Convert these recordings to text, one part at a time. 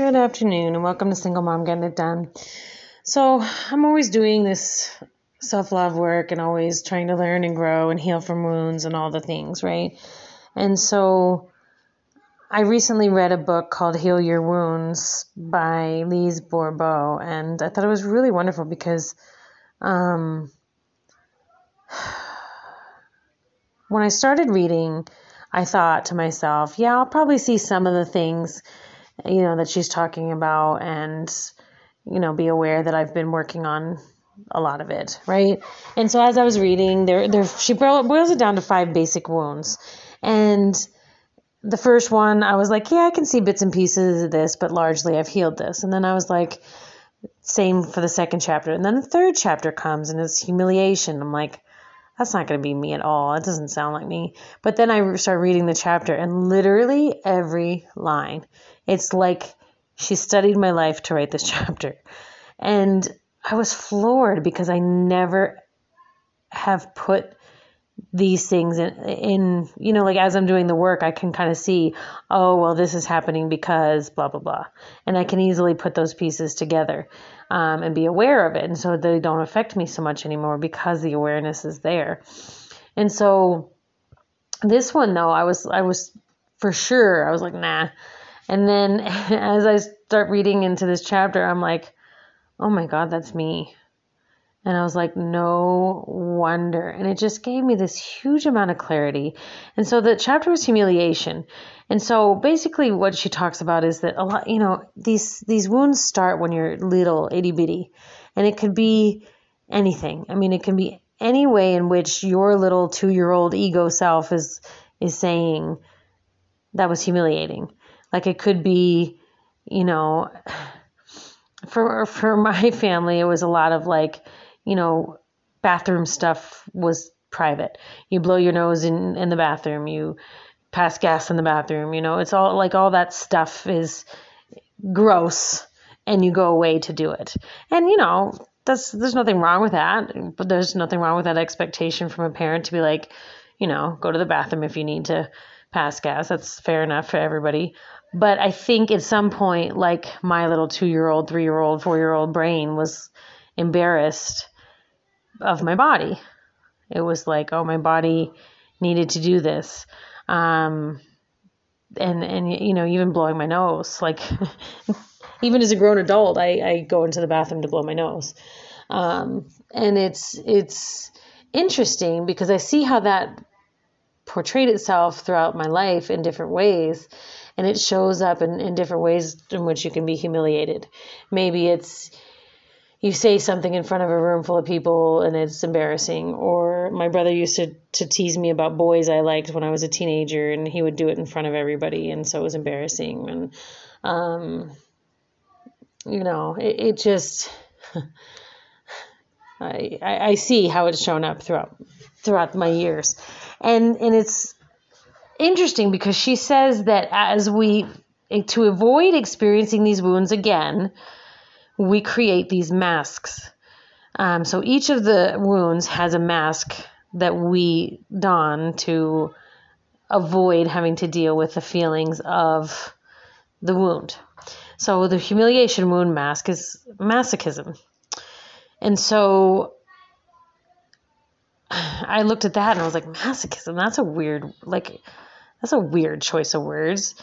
Good afternoon, and welcome to Single Mom Getting It Done. So, I'm always doing this self love work and always trying to learn and grow and heal from wounds and all the things, right? And so, I recently read a book called Heal Your Wounds by Lise Bourbeau, and I thought it was really wonderful because um, when I started reading, I thought to myself, yeah, I'll probably see some of the things you know, that she's talking about and, you know, be aware that I've been working on a lot of it, right? And so as I was reading, there, there, she boils it down to five basic wounds. And the first one, I was like, yeah, I can see bits and pieces of this, but largely I've healed this. And then I was like, same for the second chapter. And then the third chapter comes and it's humiliation. I'm like, that's not going to be me at all. It doesn't sound like me. But then I start reading the chapter, and literally every line, it's like she studied my life to write this chapter. And I was floored because I never have put these things in, in you know like as i'm doing the work i can kind of see oh well this is happening because blah blah blah and i can easily put those pieces together um, and be aware of it. And so they don't affect me so much anymore because the awareness is there. And so this one though, I was, I was for sure, I was like, nah. And then as I start reading into this chapter, I'm like, oh my God, that's me. And I was like, no wonder. And it just gave me this huge amount of clarity. And so the chapter was humiliation. And so basically what she talks about is that a lot, you know, these, these wounds start when you're little, itty bitty. And it could be anything. I mean, it can be any way in which your little two year old ego self is, is saying that was humiliating. Like it could be, you know, for, for my family, it was a lot of like, you know, bathroom stuff was private. You blow your nose in, in the bathroom, you pass gas in the bathroom, you know, it's all like all that stuff is gross and you go away to do it. And, you know, that's, there's nothing wrong with that, but there's nothing wrong with that expectation from a parent to be like, you know, go to the bathroom if you need to pass gas. That's fair enough for everybody. But I think at some point, like my little two year old, three year old, four year old brain was embarrassed of my body. It was like, oh, my body needed to do this. Um, and, and, you know, even blowing my nose, like, even as a grown adult, I, I go into the bathroom to blow my nose. Um, and it's, it's interesting because I see how that portrayed itself throughout my life in different ways and it shows up in, in different ways in which you can be humiliated. Maybe it's you say something in front of a room full of people and it's embarrassing. Or my brother used to, to tease me about boys I liked when I was a teenager and he would do it in front of everybody. And so it was embarrassing. And, um, you know, it, it just, I, I see how it's shown up throughout, throughout my years. And, and it's interesting because she says that as we, to avoid experiencing these wounds again, we create these masks. Um, so each of the wounds has a mask that we don to avoid having to deal with the feelings of the wound. So the humiliation wound mask is masochism. And so I looked at that and I was like, masochism, that's a weird, like, that's a weird choice of words.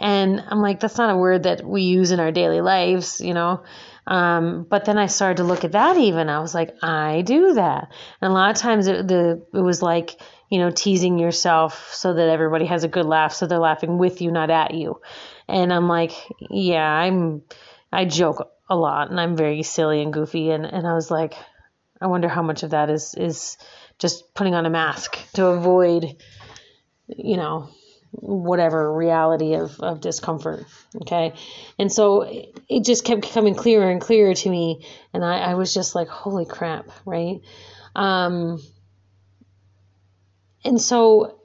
And I'm like, that's not a word that we use in our daily lives, you know? Um, but then I started to look at that even. I was like, I do that. And a lot of times it, the, it was like, you know, teasing yourself so that everybody has a good laugh. So they're laughing with you, not at you. And I'm like, yeah, I'm, I joke a lot and I'm very silly and goofy. And, and I was like, I wonder how much of that is, is just putting on a mask to avoid, you know, whatever reality of, of discomfort. Okay. And so it just kept coming clearer and clearer to me. And I, I was just like, holy crap. Right. Um, and so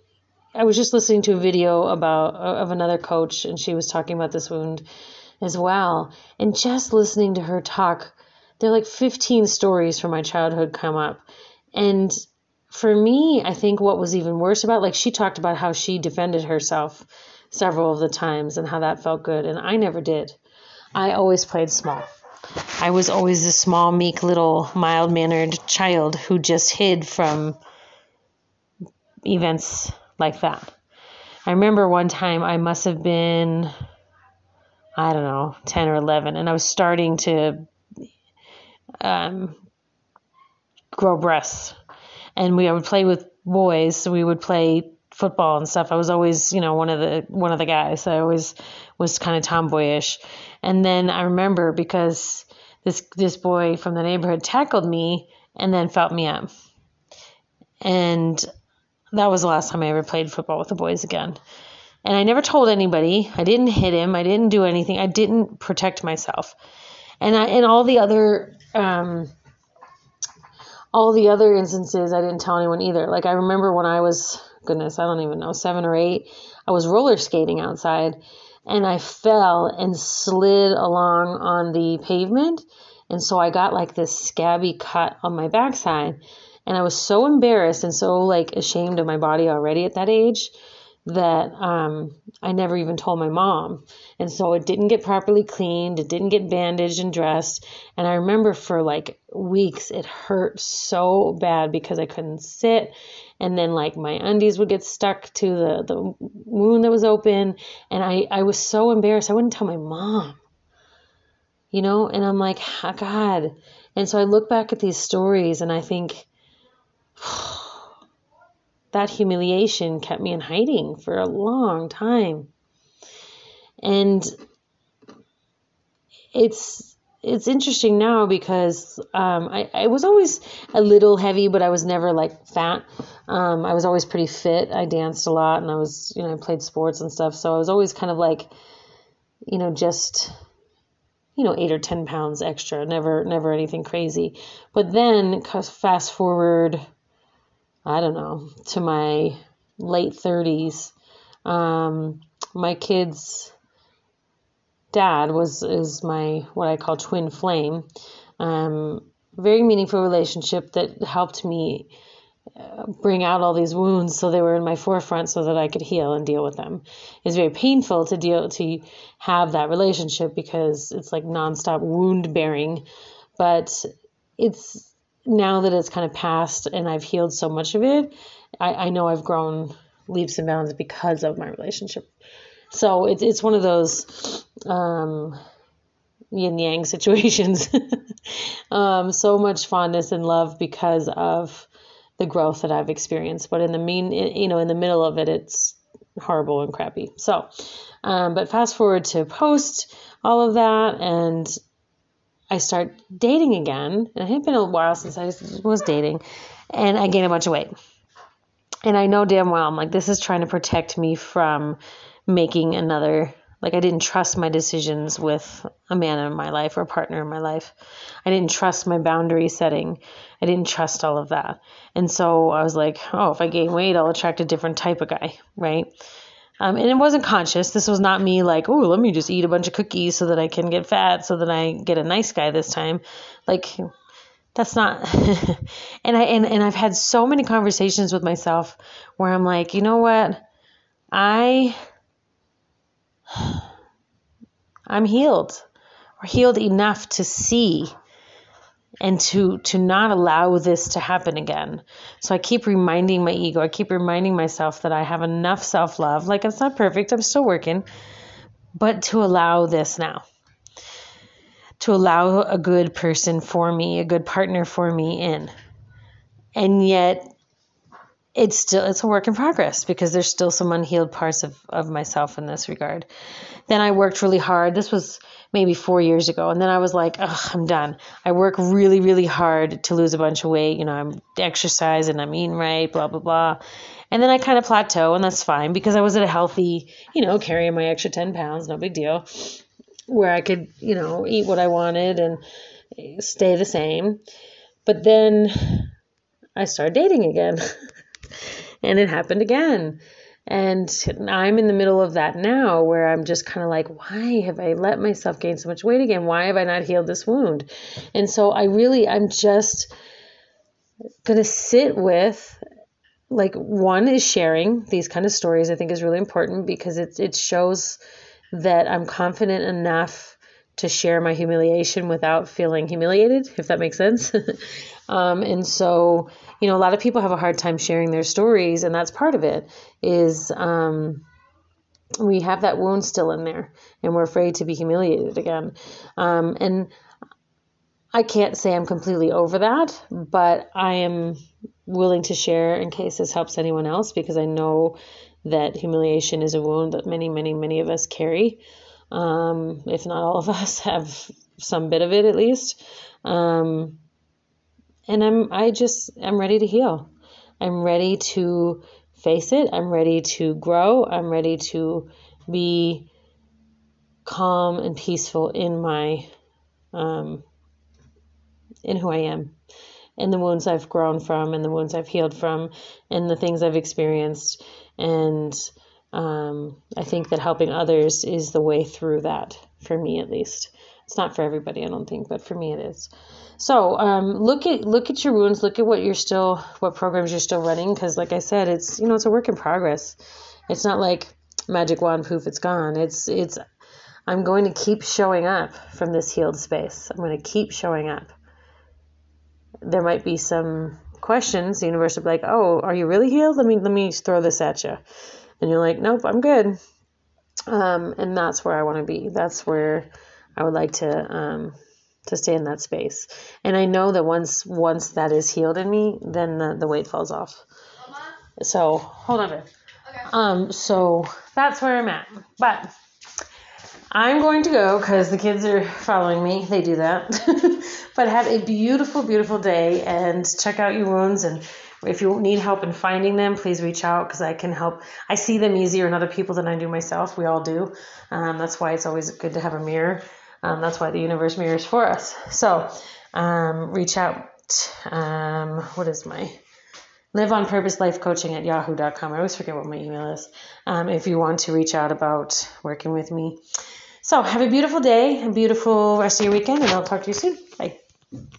I was just listening to a video about of another coach and she was talking about this wound as well. And just listening to her talk, there are like 15 stories from my childhood come up. And for me, I think what was even worse about, like she talked about how she defended herself several of the times and how that felt good, and I never did. I always played small. I was always a small, meek, little, mild mannered child who just hid from events like that. I remember one time I must have been, I don't know, 10 or 11, and I was starting to um, grow breasts. And we I would play with boys, so we would play football and stuff. I was always, you know, one of the one of the guys. I always was kind of tomboyish. And then I remember because this this boy from the neighborhood tackled me and then felt me up. And that was the last time I ever played football with the boys again. And I never told anybody. I didn't hit him. I didn't do anything. I didn't protect myself. And I and all the other um, all the other instances I didn't tell anyone either. Like I remember when I was goodness, I don't even know, 7 or 8, I was roller skating outside and I fell and slid along on the pavement. And so I got like this scabby cut on my backside. And I was so embarrassed and so like ashamed of my body already at that age that um, I never even told my mom. And so it didn't get properly cleaned, it didn't get bandaged and dressed. And I remember for like weeks it hurt so bad because I couldn't sit. And then like my undies would get stuck to the, the wound that was open. And I, I was so embarrassed. I wouldn't tell my mom. You know, and I'm like, oh, God. And so I look back at these stories and I think, that humiliation kept me in hiding for a long time. And it's it's interesting now because um, I, I was always a little heavy, but I was never like fat. Um, I was always pretty fit. I danced a lot and I was, you know, I played sports and stuff. So I was always kind of like, you know, just, you know, eight or 10 pounds extra, never, never anything crazy. But then fast forward I don't know, to my late 30s. Um, my kid's dad was is my what I call twin flame. Um, very meaningful relationship that helped me uh, bring out all these wounds so they were in my forefront so that I could heal and deal with them. It's very painful to deal to have that relationship because it's like nonstop wound bearing, but it's now that it's kind of passed and I've healed so much of it, I, I know I've grown leaps and bounds because of my relationship. So it's it's one of those um, yin yang situations. um, so much fondness and love because of the growth that I've experienced. But in the mean, you know, in the middle of it, it's horrible and crappy. So, um, but fast forward to post all of that, and I start dating again. And it had been a while since I was dating, and I gained a bunch of weight. And I know damn well I'm like, this is trying to protect me from making another. Like, I didn't trust my decisions with a man in my life or a partner in my life. I didn't trust my boundary setting. I didn't trust all of that. And so I was like, oh, if I gain weight, I'll attract a different type of guy, right? Um, and it wasn't conscious. This was not me like, oh, let me just eat a bunch of cookies so that I can get fat, so that I get a nice guy this time. Like, that's not. and I and, and I've had so many conversations with myself where I'm like, you know what, I I'm healed or healed enough to see and to to not allow this to happen again. So I keep reminding my ego, I keep reminding myself that I have enough self-love. Like it's not perfect, I'm still working, but to allow this now. To allow a good person for me, a good partner for me in. And yet it's still it's a work in progress because there's still some unhealed parts of, of myself in this regard. Then I worked really hard. This was maybe four years ago. And then I was like, oh, I'm done. I work really, really hard to lose a bunch of weight. You know, I'm exercising, I'm eating right, blah, blah, blah. And then I kind of plateau, and that's fine because I was at a healthy, you know, carrying my extra 10 pounds, no big deal, where I could, you know, eat what I wanted and stay the same. But then I started dating again. and it happened again. And I'm in the middle of that now where I'm just kind of like, why have I let myself gain so much weight again? Why have I not healed this wound? And so I really, I'm just going to sit with like one is sharing these kind of stories i think is really important because it, it shows that i'm confident enough to share my humiliation without feeling humiliated, if that makes sense. um, and so, you know, a lot of people have a hard time sharing their stories, and that's part of it. Is um, we have that wound still in there, and we're afraid to be humiliated again. Um, and I can't say I'm completely over that, but I am willing to share in case this helps anyone else because I know that humiliation is a wound that many, many, many of us carry. Um, if not all of us have some bit of it at least. Um, and I'm, I just, I'm ready to heal. I'm ready to face it. I'm ready to grow. I'm ready to be calm and peaceful in my, um, in who I am and the wounds I've grown from and the wounds I've healed from and the things I've experienced. And um, I think that helping others is the way through that, for me at least. It's not for everybody, I don't think, but for me it is. So um, look at look at your wounds. Look at what you're still, what programs you're still running, because like I said, it's you know it's a work in progress. It's not like magic wand poof, it's gone. It's it's I'm going to keep showing up from this healed space. I'm going to keep showing up there might be some questions. The universe will be like, "Oh, are you really healed? Let me let me throw this at you," and you're like, "Nope, I'm good." Um, and that's where I want to be. That's where I would like to um, to stay in that space. And I know that once once that is healed in me, then the, the weight falls off. So hold on. Okay. Um. So that's where I'm at. But I'm going to go because the kids are following me. They do that. but have a beautiful, beautiful day and check out your wounds. And if you need help in finding them, please reach out because I can help. I see them easier in other people than I do myself. We all do. Um, that's why it's always good to have a mirror. Um, that's why the universe mirrors for us. So um, reach out. Um, what is my live on purpose life coaching at yahoo.com. I always forget what my email is. Um, if you want to reach out about working with me. So have a beautiful day, a beautiful rest of your weekend, and I'll talk to you soon. Bye.